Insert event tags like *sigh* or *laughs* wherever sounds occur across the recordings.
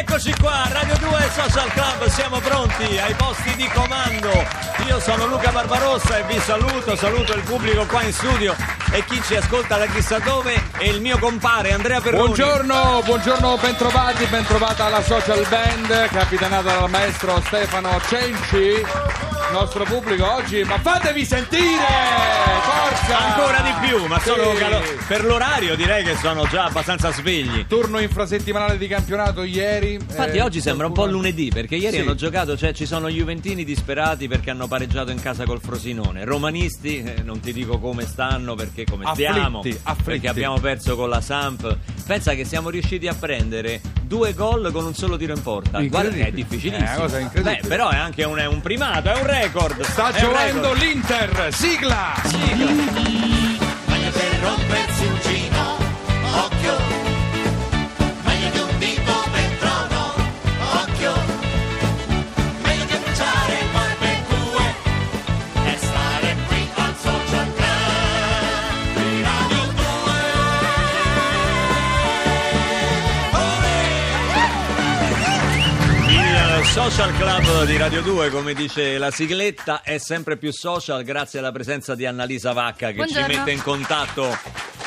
Eccoci qua, Radio 2 Social Club, siamo pronti ai posti di comando. Io sono Luca Barbarossa e vi saluto, saluto il pubblico qua in studio e chi ci ascolta da chissà dove e il mio compare Andrea Perroni. Buongiorno, buongiorno, bentrovati, bentrovata alla social band capitanata dal maestro Stefano Cenci. Nostro pubblico oggi, ma fatevi sentire! Forza! Ancora di più, ma sono Sì. calo- per l'orario direi che sono già abbastanza svegli. Turno infrasettimanale di campionato ieri. Infatti eh, oggi sembra un po' lunedì perché ieri Sì. hanno giocato, cioè ci sono Juventini disperati perché hanno pareggiato in casa col Frosinone. Romanisti, eh, non ti dico come stanno perché come Afflitti, stiamo, afflitti. perché abbiamo perso con la Samp. Pensa che siamo riusciti a prendere due gol con un solo tiro in porta. Guarda è difficilissimo. È una cosa incredibile. Beh, però è anche un, è un primato, è un record. Sta È giocando record. l'Inter, sigla! Meglio social club di Radio 2, come dice la sigletta, è sempre più social grazie alla presenza di Annalisa Vacca che Buongiorno. ci mette in contatto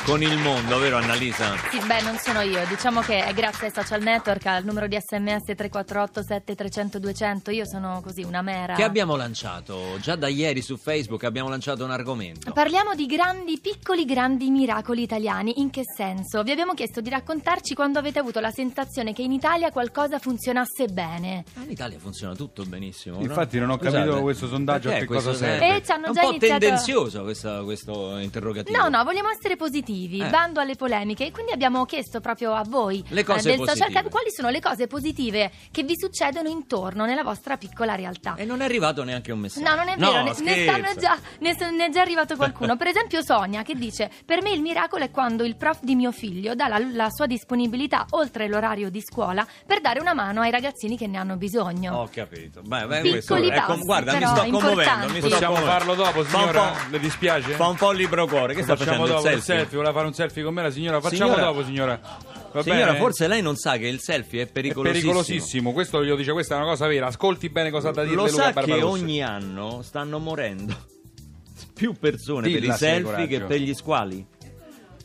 con il mondo, vero Annalisa? Sì, beh, non sono io. Diciamo che è grazie ai social network, al numero di sms 348 7300 200. Io sono così una mera. Che abbiamo lanciato? Già da ieri su Facebook abbiamo lanciato un argomento. Parliamo di grandi, piccoli, grandi miracoli italiani. In che senso? Vi abbiamo chiesto di raccontarci quando avete avuto la sensazione che in Italia qualcosa funzionasse bene. Ah, In Italia funziona tutto benissimo. no? Infatti non ho Scusate, capito questo sondaggio a che cosa questo serve. Eh, ci hanno È un già po' iniziato- tendenzioso questa- questo interrogativo. No, no, vogliamo essere positivi, Eh. bando alle polemiche. E quindi abbiamo chiesto proprio a voi Le cose del social positive. club quali sono le cose positive che vi succedono intorno nella vostra piccola realtà. E non è arrivato neanche un messaggio. No, non è vero, ne, ne stanno già, ne, ne è già arrivato qualcuno. Per esempio Sonia che dice, per me il miracolo è quando il prof di mio figlio dà la, la sua disponibilità oltre l'orario di scuola per dare una mano ai ragazzini che ne hanno bisogno. Ho capito. Beh, beh, Piccoli questo passi, guarda, mi sto commuovendo. Mi sto Possiamo commuovendo. farlo dopo, signora? Le dispiace? Fa un po' il libro cuore. Che sta facendo? dopo il il selfie? Voleva fare un selfie con me la signora? Facciamo Signora- dopo, signora. Va Signora, bene? forse lei non sa che il selfie è è pericolosissimo. pericolosissimo. Questo glielo dice, questa è una cosa vera. Ascolti bene cosa ha da dire Lo Luca sa che Barbarossa. ogni anno stanno morendo *laughs* più persone per Dilla i selfie che per gli squali.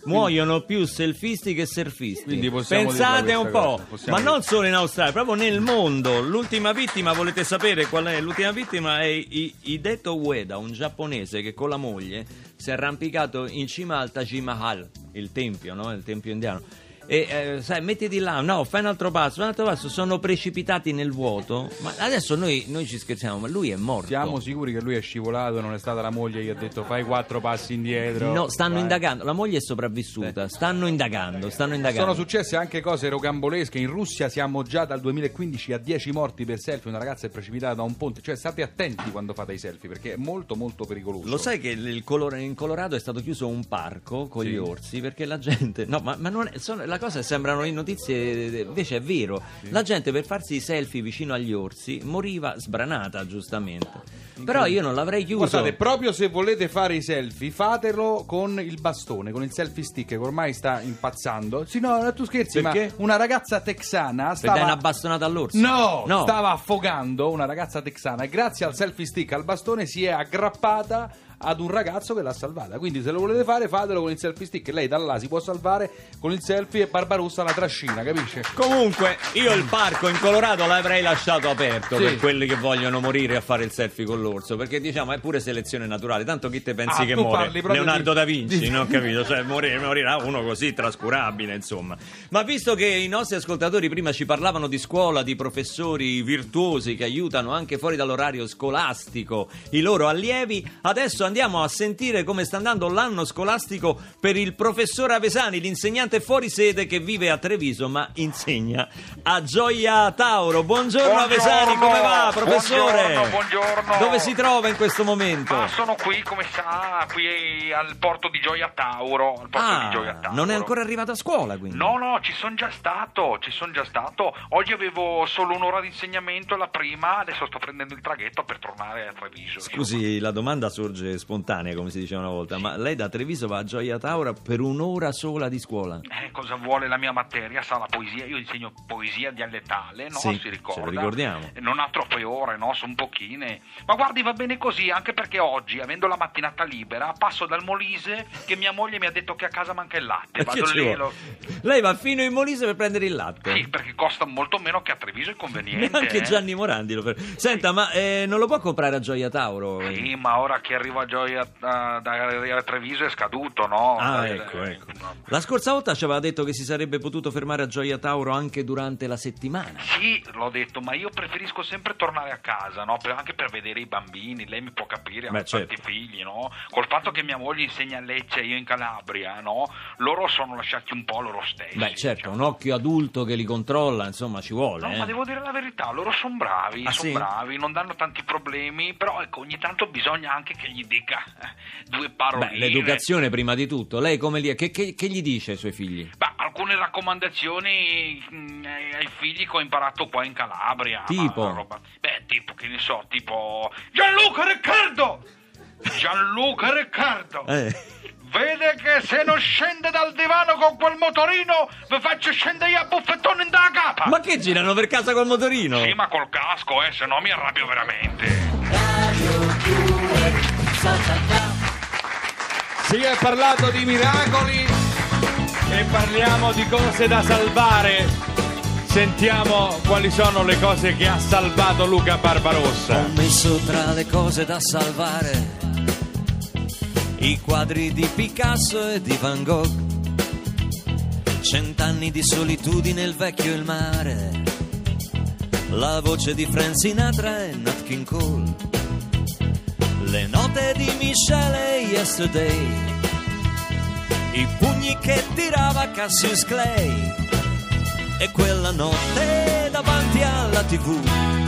Muoiono più selfisti che surfisti. Pensate un po', cosa, ma non solo in Australia, proprio nel mondo. L'ultima vittima, volete sapere qual è? L'ultima vittima è I- Hideto Ueda, un giapponese che con la moglie si è arrampicato in cima al Taj Mahal, il tempio, no? Il tempio indiano. E eh, sai, mettiti là, no, fai un altro passo, un altro passo, sono precipitati nel vuoto. Ma adesso noi, noi ci scherziamo, ma lui è morto. Siamo sicuri che lui è scivolato, non è stata la moglie che gli ha detto fai quattro passi indietro. No, stanno Vai. indagando, la moglie è sopravvissuta, stanno indagando, stanno indagando. Sono successe anche cose rocambolesche. In Russia siamo già dal 2015 a 10 morti per selfie. Una ragazza è precipitata da un ponte. Cioè, state attenti quando fate i selfie perché è molto, molto pericoloso. Lo sai che il Color- in Colorado è stato chiuso un parco con Sì. gli orsi perché la gente. No, ma, ma non è- sono- la cosa sembrano in notizie, invece è vero. La gente per farsi i selfie vicino agli orsi moriva sbranata, giustamente. Però io non l'avrei chiuso. Guardate, proprio se volete fare i selfie, fatelo con il bastone, con il selfie stick che ormai sta impazzando. Sì, no, tu scherzi, Perché? ma una ragazza texana per dare una stava... bastonata all'orso. No, no. stava affogando una ragazza texana e grazie al selfie stick al bastone si è aggrappata ad un ragazzo che l'ha salvata. Quindi se lo volete fare, fatelo con il selfie stick. Lei da là si può salvare con il selfie e Barbarossa la trascina, capisce? Comunque, io il parco in Colorado l'avrei lasciato aperto Sì. per quelli che vogliono morire a fare il selfie con l'orso. Perché diciamo è pure selezione naturale. Tanto chi te pensi Ah, che muore? Leonardo di- da Vinci, di- non ho capito? Cioè, morire, morirà uno così trascurabile, insomma. Ma visto che i nostri ascoltatori prima ci parlavano di scuola, di professori virtuosi che aiutano anche fuori dall'orario scolastico i loro allievi, adesso andiamo a sentire come sta andando l'anno scolastico per il professor Avesani, l'insegnante fuori sede che vive a Treviso ma insegna a Gioia Tauro. Buongiorno, Avesani, come va, professore? Buongiorno, buongiorno. Dove si trova in questo momento? Ma sono qui, come sa, qui al porto di Gioia Tauro. Ah, di Gioia Tauro. non è ancora arrivato a scuola quindi? No, no, ci sono già stato, ci sono già stato. Oggi avevo solo un'ora di insegnamento, la prima, adesso sto prendendo il traghetto per tornare a Treviso. Scusi, la domanda sorge spontanea, come si diceva una volta, ma lei da Treviso va a Gioia Tauro per un'ora sola di scuola. Eh, cosa vuole la mia materia? Sa la poesia, io insegno poesia dialettale, no? Sì, si ricorda. ce lo ricordiamo. Eh, Non ha troppe ore, no? Sono pochine. Ma guardi, va bene così, anche perché oggi, avendo la mattinata libera, passo dal Molise che mia moglie mi ha detto che a casa manca il latte. Che Vado lì lo... Lei va fino in Molise per prendere il latte. Sì, perché costa molto meno che a Treviso è conveniente. Neanche eh. Gianni Morandi lo fa. Senta, ma eh, non lo può comprare a Gioia Tauro? Sì, ma ora che arriva a Gioia da, da Treviso è scaduto, no? Ah, Eh, ecco, eh, ecco. no. La scorsa volta ci aveva detto che si sarebbe potuto fermare a Gioia Tauro anche durante la settimana. Sì, l'ho detto, ma io preferisco sempre tornare a casa, no? Per- anche per vedere i bambini, lei mi può capire, ha Beh, tanti certo. figli, no? Col fatto che mia moglie insegna a Lecce e io in Calabria, no? Loro sono lasciati un po' loro stessi. Beh, certo, diciamo. un occhio adulto che li controlla, insomma, ci vuole. No, eh. ma devo dire la verità, loro sono bravi, Ah, sono sì? bravi, non danno tanti problemi, però ecco, ogni tanto bisogna anche che gli dica eh, due paroline. Beh, l'educazione prima di tutto. Lei come li... che, che- che gli dice ai suoi figli? Beh, alcune raccomandazioni mm, ai figli che ho imparato qua in Calabria. Tipo? roba- Beh, tipo, che ne so, tipo... Gianluca Riccardo! Gianluca Riccardo! Eh. Vede che se non scende dal divano con quel motorino, vi faccio scendere io a buffettone in da capa! Ma che girano per casa col motorino? Sì, ma col casco, eh, se no mi arrabbio veramente. Si è parlato di miracoli e parliamo di cose da salvare. Sentiamo quali sono le cose che ha salvato Luca Barbarossa. Ho messo tra le cose da salvare i quadri di Picasso e di Van Gogh. Cent'anni di solitudine, il vecchio e il mare. La voce di Frank Sinatra e Nat King Cole. Le note di Michele Yesterday. I pugni che tirava Cassius Clay. E quella notte davanti alla tv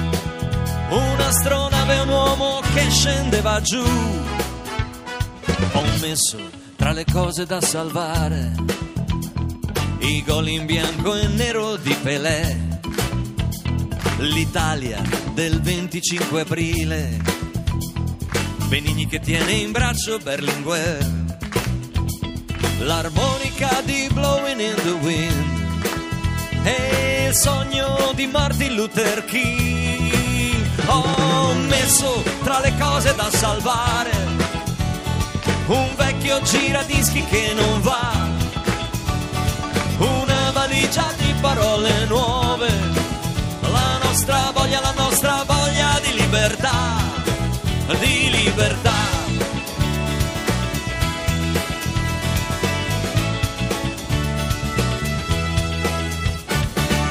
un'astronave e un uomo che scendeva giù. Ho messo tra le cose da salvare i gol in bianco e nero di Pelé, l'Italia del 25 aprile, Benigni che tiene in braccio Berlinguer, l'armonica di Blowing in the Wind. E il sogno di Martin Luther King. Ho messo tra le cose da salvare. Un vecchio giradischi che non va, una valigia di parole nuove, la nostra voglia, la nostra voglia di libertà, di libertà.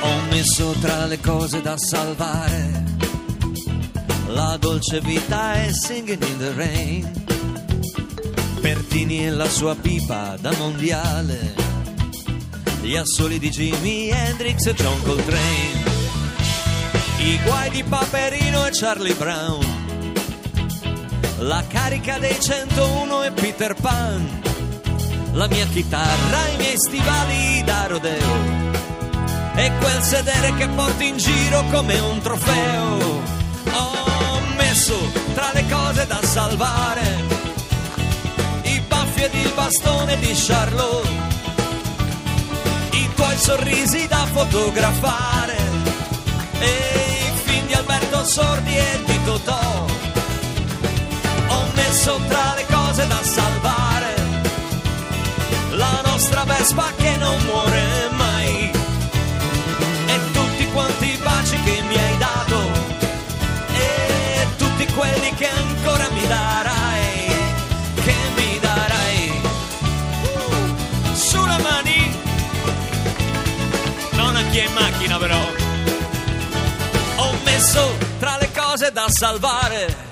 Ho messo tra le cose da salvare la dolce vita e Singing in the Rain. Pertini e la sua pipa da mondiale, gli assoli di Jimi Hendrix e John Coltrane, i guai di Paperino e Charlie Brown, la carica dei 101 e Peter Pan, la mia chitarra, i miei stivali da rodeo e quel sedere che porti in giro come un trofeo. Ho messo tra le cose da salvare i baffi ed il bastone di Charlot, i tuoi sorrisi da fotografare e i film di Alberto Sordi e di Totò. Messo tra le cose da salvare. La nostra Vespa che non muore mai. E tutti quanti i baci che mi hai dato. E tutti quelli che ancora mi darai che mi darai. Uh, sulle mani. Non a chi è in macchina però. Ho messo tra le cose da salvare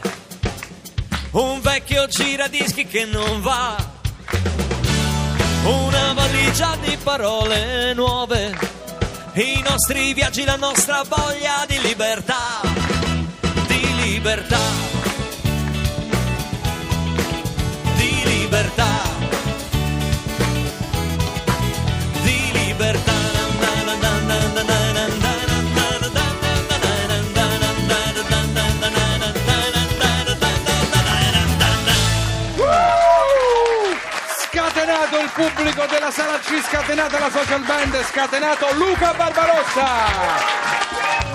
un vecchio giradischi che non va. Una valigia di parole nuove. I nostri viaggi, la nostra voglia di libertà, di libertà, di libertà, pubblico della sala C scatenata la social band, scatenato Luca Barbarossa.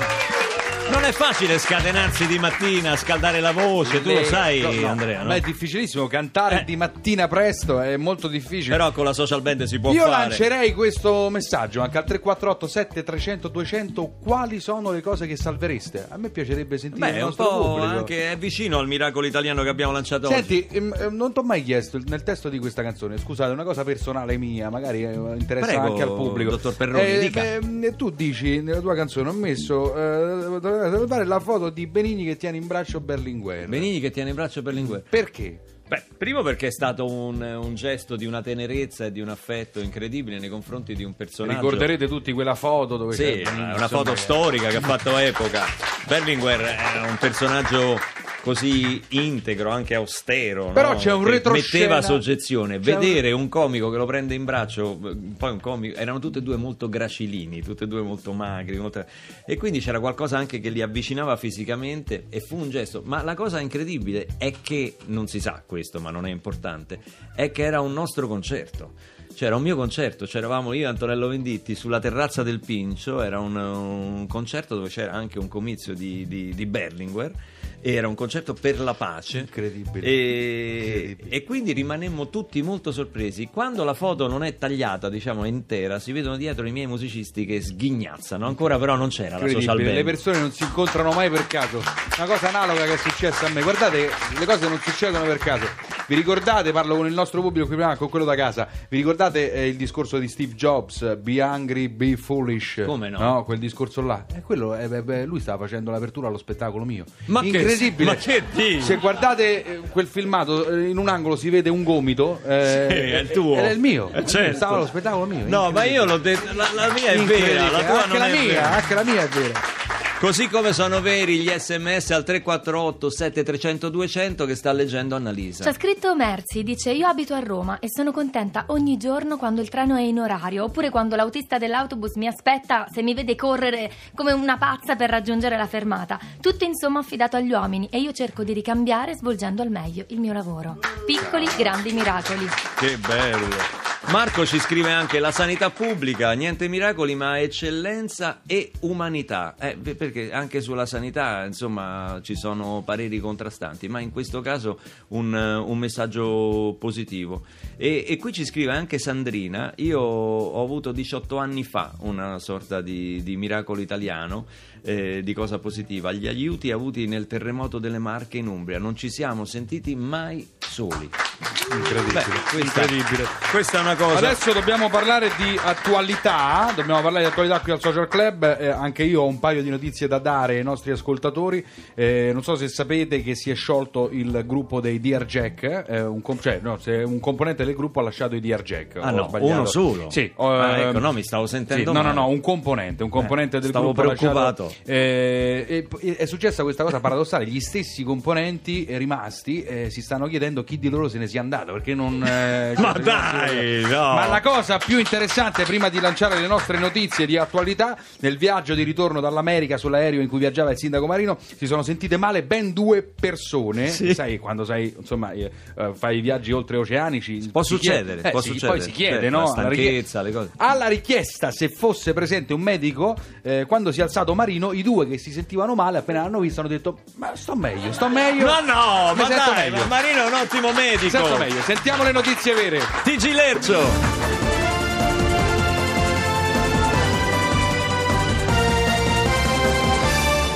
Non è facile scatenarsi di mattina, scaldare la voce, tu lo sai, No, no, Andrea, no? Ma è difficilissimo, cantare Eh. di mattina presto è molto difficile. Però con la social band si può Io fare. lancerei questo messaggio anche al 348 7300 200 quali sono le cose che salvereste? A me piacerebbe sentire Beh, il un nostro po' pubblico. anche è vicino al miracolo italiano che abbiamo lanciato oggi. Senti, ehm, ehm, non ti ho mai chiesto nel testo di questa canzone, scusate, una cosa personale mia, magari eh, interessa Prego, anche al pubblico. dottor Perroni, dica. ehm, tu dici nella tua canzone, ho messo, dare la foto di Benigni che tiene in braccio Berlinguer. Benigni che tiene in braccio Berlinguer. Perché? Beh, primo perché è stato un, un gesto di una tenerezza e di un affetto incredibile nei confronti di un personaggio. Ricorderete tutti quella foto dove Sì, una insomma, foto storica che ha fatto epoca. Berlinguer è un personaggio così integro, anche austero. Però no? c'è un retroscena- Metteva soggezione. c'è un- Vedere un... comico che lo prende in braccio, poi un comico, erano tutti e due molto gracilini, tutti e due molto magri. molto- E quindi c'era qualcosa anche che li avvicinava fisicamente e fu un gesto. Ma la cosa incredibile è che, non si sa questo, ma non è importante, è che era un nostro concerto. C'era un mio concerto, c'eravamo io e Antonello Venditti sulla terrazza del Pincio, era un, un concerto dove c'era anche un comizio di, di- di Berlinguer, era un concerto per la pace. Incredibile. E, Incredibile. e quindi rimanemmo tutti molto sorpresi. Quando la foto non è tagliata, diciamo intera, si vedono dietro i miei musicisti che sghignazzano. Ancora però non c'era la social band. le persone non si incontrano mai per caso. Una cosa analoga che è successa a me. Guardate, le cose non succedono per caso. Vi ricordate, parlo con il nostro pubblico qui prima, con quello da casa. Vi ricordate eh, il discorso di Steve Jobs? Be hungry, be foolish. Come no? quel discorso là. Eh, quello, eh, beh, lui stava facendo l'apertura allo spettacolo mio. Ma che- Incredibile. ma che? Se guardate eh, quel filmato, eh, in un angolo si vede un gomito. eh, Sì, è il tuo. È il mio. Certo. Stava allo spettacolo mio. No, ma io l'ho detto, la, la mia è vera, la tua anche non la è mia, vera. anche la mia è vera. Così come sono veri gli sms al 348 7300 200 che sta leggendo Annalisa. C'ha scritto Merzi, dice io abito a Roma e sono contenta ogni giorno quando il treno è in orario oppure quando l'autista dell'autobus mi aspetta se mi vede correre come una pazza per raggiungere la fermata. Tutto insomma affidato agli uomini e io cerco di ricambiare svolgendo al meglio il mio lavoro. Piccoli grandi miracoli. Che bello. Marco ci scrive anche la sanità pubblica, niente miracoli ma eccellenza e umanità. Eh, perché anche sulla sanità, insomma, ci sono pareri contrastanti, ma in questo caso un, un messaggio positivo. E, e qui ci scrive anche Sandrina, io ho avuto 18 anni fa una sorta di, di miracolo italiano. Eh, di cosa positiva, gli aiuti avuti nel terremoto delle Marche in Umbria, non ci siamo sentiti mai soli. Incredibile, Beh, questa- incredibile. Questa è una cosa. Adesso dobbiamo parlare di attualità, dobbiamo parlare di attualità qui al Social Club, eh, anche io ho un paio di notizie da dare ai nostri ascoltatori, Eh, non so se sapete che si è sciolto il gruppo dei DR Jack, eh, un, com- cioè, no, se un componente del gruppo ha lasciato i DR Jack. Ah no, sbagliato. uno solo? Sì. Ah, ehm, ecco, no, mi stavo sentendo sì, no, no, no, un componente, un componente Eh, del stavo gruppo ha lasciato- preoccupato. Eh, p- è successa questa cosa paradossale, gli stessi componenti eh, rimasti eh, si stanno chiedendo chi di loro se ne sia andato, perché non... eh, *laughs* Ma cioè, dai, no. Ma la cosa più interessante, prima di lanciare le nostre notizie di attualità, nel viaggio di ritorno dall'America sull'aereo in cui viaggiava il sindaco Marino, si sono sentite male ben due persone. Sì. Sai, quando sai, insomma, eh, eh, fai viaggi oltreoceanici. Può si succedere, chiede- può sì, succedere. Poi si chiede, no? la Alla richie- stanchezza, le cose. alla richiesta se fosse presente un medico, quando si è alzato Marino, i due che si sentivano male, appena l'hanno visto, hanno detto: Ma sto meglio, sto meglio. No, no, Mi ma sento dai, meglio. ma Marino è un ottimo Mi medico. sento meglio. Sentiamo le notizie vere. TG Lercio.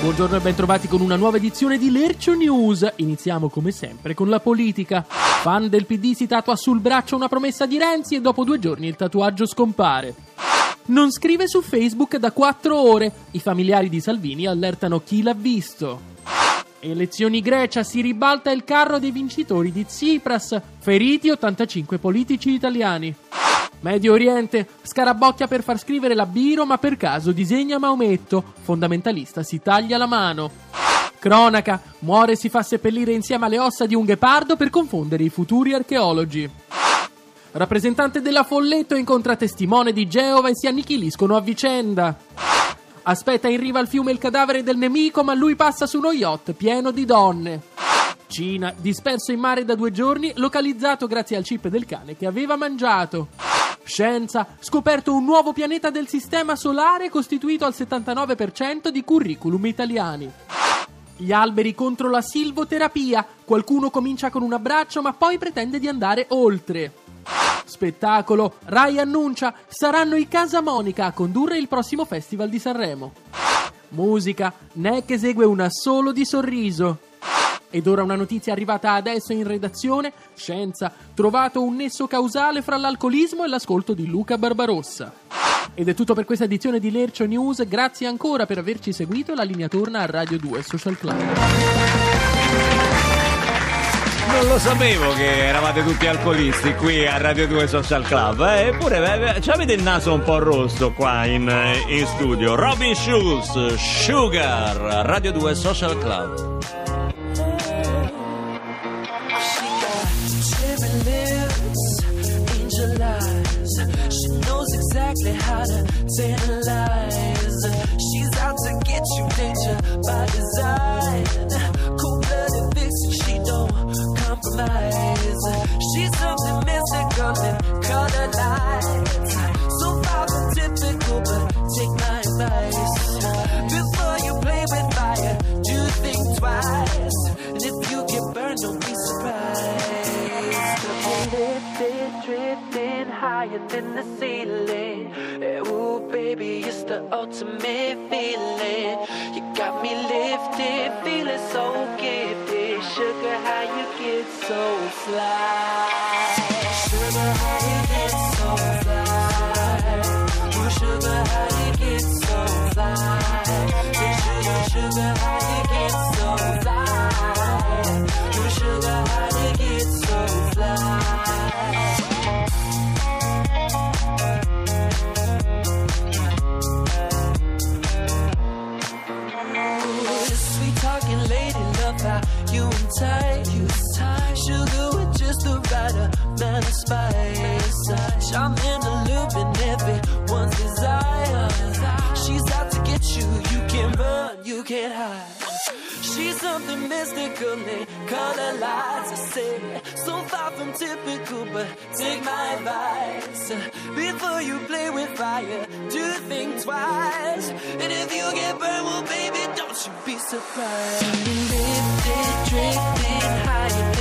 Buongiorno e bentrovati con una nuova edizione di Lercio News. Iniziamo come sempre con la politica. Fan del PD si tatua sul braccio una promessa di Renzi e dopo due giorni il tatuaggio scompare. Non scrive su Facebook da quattro ore. I familiari di Salvini allertano chi l'ha visto. Elezioni Grecia si ribalta il carro dei vincitori di Tsipras. Feriti 85 politici italiani. Medio Oriente, scarabocchia per far scrivere la Biro, ma per caso disegna Maometto. Fondamentalista si taglia la mano. Cronaca, muore e si fa seppellire insieme alle ossa di un ghepardo per confondere i futuri archeologi. Rappresentante della Folletto incontra testimone di Geova e si annichiliscono a vicenda. Aspetta in riva al fiume il cadavere del nemico, ma lui passa su uno yacht pieno di donne. Cina, disperso in mare da due giorni, localizzato grazie al chip del cane che aveva mangiato. Scienza, scoperto un nuovo pianeta del sistema solare costituito al 79% di curriculum italiani. Gli alberi contro la silvoterapia. Qualcuno comincia con un abbraccio ma poi pretende di andare oltre. Spettacolo. Rai annuncia saranno i Casa Monica a condurre il prossimo Festival di Sanremo. Musica. Neck esegue un assolo di sorriso. Ed ora una notizia arrivata adesso in redazione. Scienza. Trovato un nesso causale fra l'alcolismo e l'ascolto di Luca Barbarossa. Ed è tutto per questa edizione di Lercio News. Grazie ancora per averci seguito. La linea torna a Radio 2 Social Club. Non lo sapevo che eravate tutti alcolisti qui a Radio 2 Social Club, eh? eppure eh, ci avete il naso un po' rosso qua in, eh, in studio. Robin Schulz, Sugar, Radio 2 Social Club. She's out to get you, danger by design. Cool She's something mystical and color lights. So far from typical, but take my advice. Before you play with fire, do think twice. And if you get burned, don't be surprised. Lifted, drifting higher than the ceiling. Eh, Ooh, baby, it's the ultimate feeling. You got me lifted, feeling so so fly? Of spice. Charming and everyone's desire. She's out to get you. You can't run, you can't hide. She's something mystical and color lights. I say, so far from typical, but take my advice. Before you play with fire, do think twice. And if you get burned, well, baby, don't you be surprised. Lifted, drifting higher